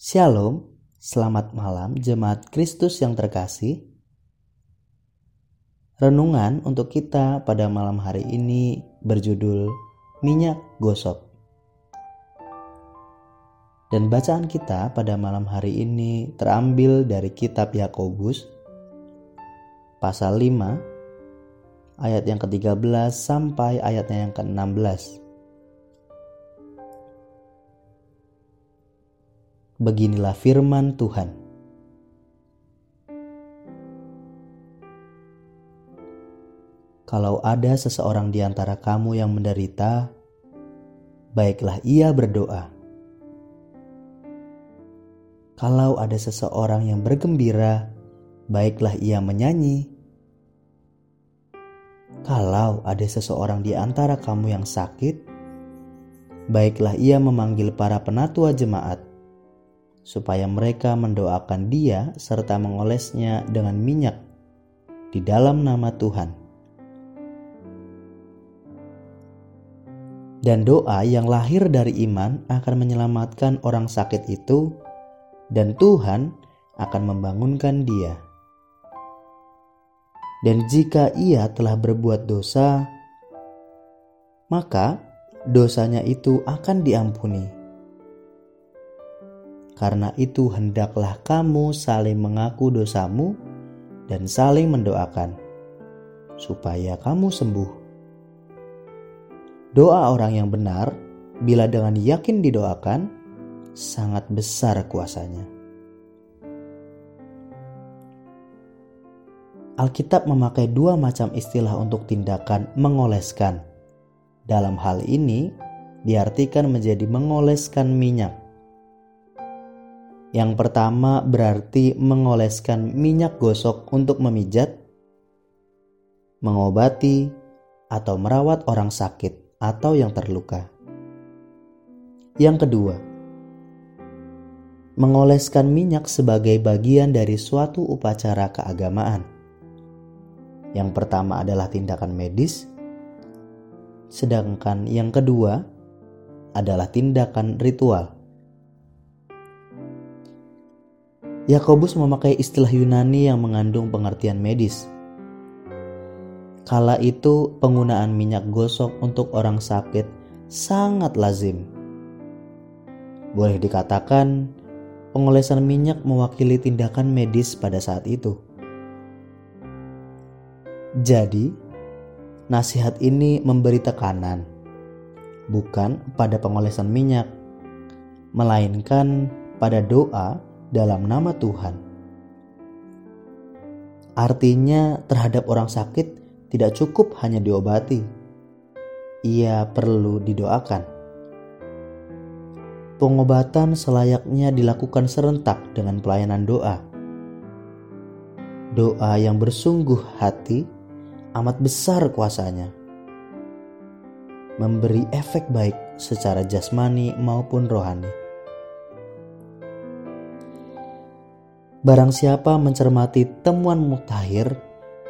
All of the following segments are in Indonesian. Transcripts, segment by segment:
Shalom, selamat malam jemaat Kristus yang terkasih. Renungan untuk kita pada malam hari ini berjudul Minyak Gosok. Dan bacaan kita pada malam hari ini terambil dari kitab Yakobus pasal 5 ayat yang ke-13 sampai ayatnya yang ke-16. Beginilah firman Tuhan. Kalau ada seseorang di antara kamu yang menderita, baiklah ia berdoa. Kalau ada seseorang yang bergembira, baiklah ia menyanyi. Kalau ada seseorang di antara kamu yang sakit, baiklah ia memanggil para penatua jemaat supaya mereka mendoakan dia serta mengolesnya dengan minyak di dalam nama Tuhan. Dan doa yang lahir dari iman akan menyelamatkan orang sakit itu, dan Tuhan akan membangunkan dia. Dan jika ia telah berbuat dosa, maka dosanya itu akan diampuni karena itu hendaklah kamu saling mengaku dosamu dan saling mendoakan supaya kamu sembuh. Doa orang yang benar bila dengan yakin didoakan sangat besar kuasanya. Alkitab memakai dua macam istilah untuk tindakan mengoleskan. Dalam hal ini, diartikan menjadi mengoleskan minyak yang pertama berarti mengoleskan minyak gosok untuk memijat, mengobati, atau merawat orang sakit atau yang terluka. Yang kedua, mengoleskan minyak sebagai bagian dari suatu upacara keagamaan. Yang pertama adalah tindakan medis, sedangkan yang kedua adalah tindakan ritual. Yakobus memakai istilah Yunani yang mengandung pengertian medis. Kala itu, penggunaan minyak gosok untuk orang sakit sangat lazim. Boleh dikatakan, pengolesan minyak mewakili tindakan medis pada saat itu. Jadi, nasihat ini memberi tekanan bukan pada pengolesan minyak, melainkan pada doa dalam nama Tuhan. Artinya, terhadap orang sakit tidak cukup hanya diobati, ia perlu didoakan. Pengobatan selayaknya dilakukan serentak dengan pelayanan doa. Doa yang bersungguh hati amat besar kuasanya, memberi efek baik secara jasmani maupun rohani. Barang siapa mencermati temuan mutakhir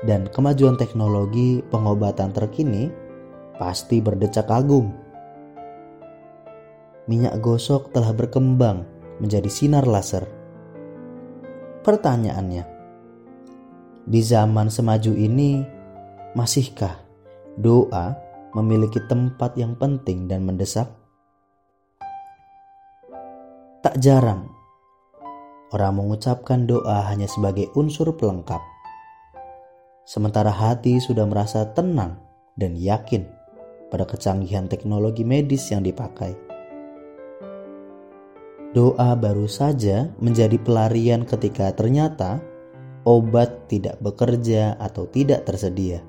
dan kemajuan teknologi pengobatan terkini, pasti berdecak kagum. Minyak gosok telah berkembang menjadi sinar laser. Pertanyaannya, di zaman semaju ini, masihkah doa memiliki tempat yang penting dan mendesak? Tak jarang orang mengucapkan doa hanya sebagai unsur pelengkap. Sementara hati sudah merasa tenang dan yakin pada kecanggihan teknologi medis yang dipakai. Doa baru saja menjadi pelarian ketika ternyata obat tidak bekerja atau tidak tersedia.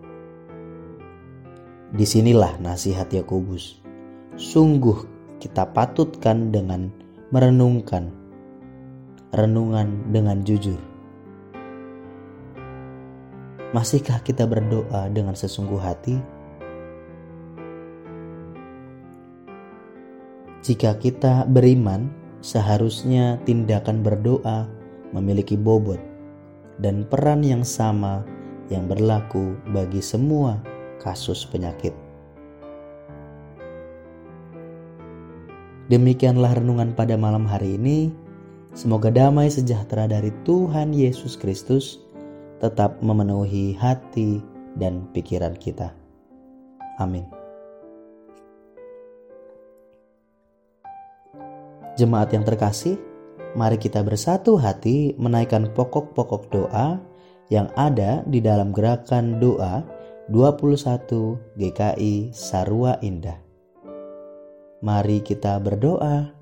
Di sinilah nasihat Yakobus. Sungguh kita patutkan dengan merenungkan renungan dengan jujur. Masihkah kita berdoa dengan sesungguh hati? Jika kita beriman, seharusnya tindakan berdoa memiliki bobot dan peran yang sama yang berlaku bagi semua kasus penyakit. Demikianlah renungan pada malam hari ini. Semoga damai sejahtera dari Tuhan Yesus Kristus tetap memenuhi hati dan pikiran kita. Amin. Jemaat yang terkasih, mari kita bersatu hati menaikkan pokok-pokok doa yang ada di dalam gerakan doa 21 GKI Sarua Indah. Mari kita berdoa.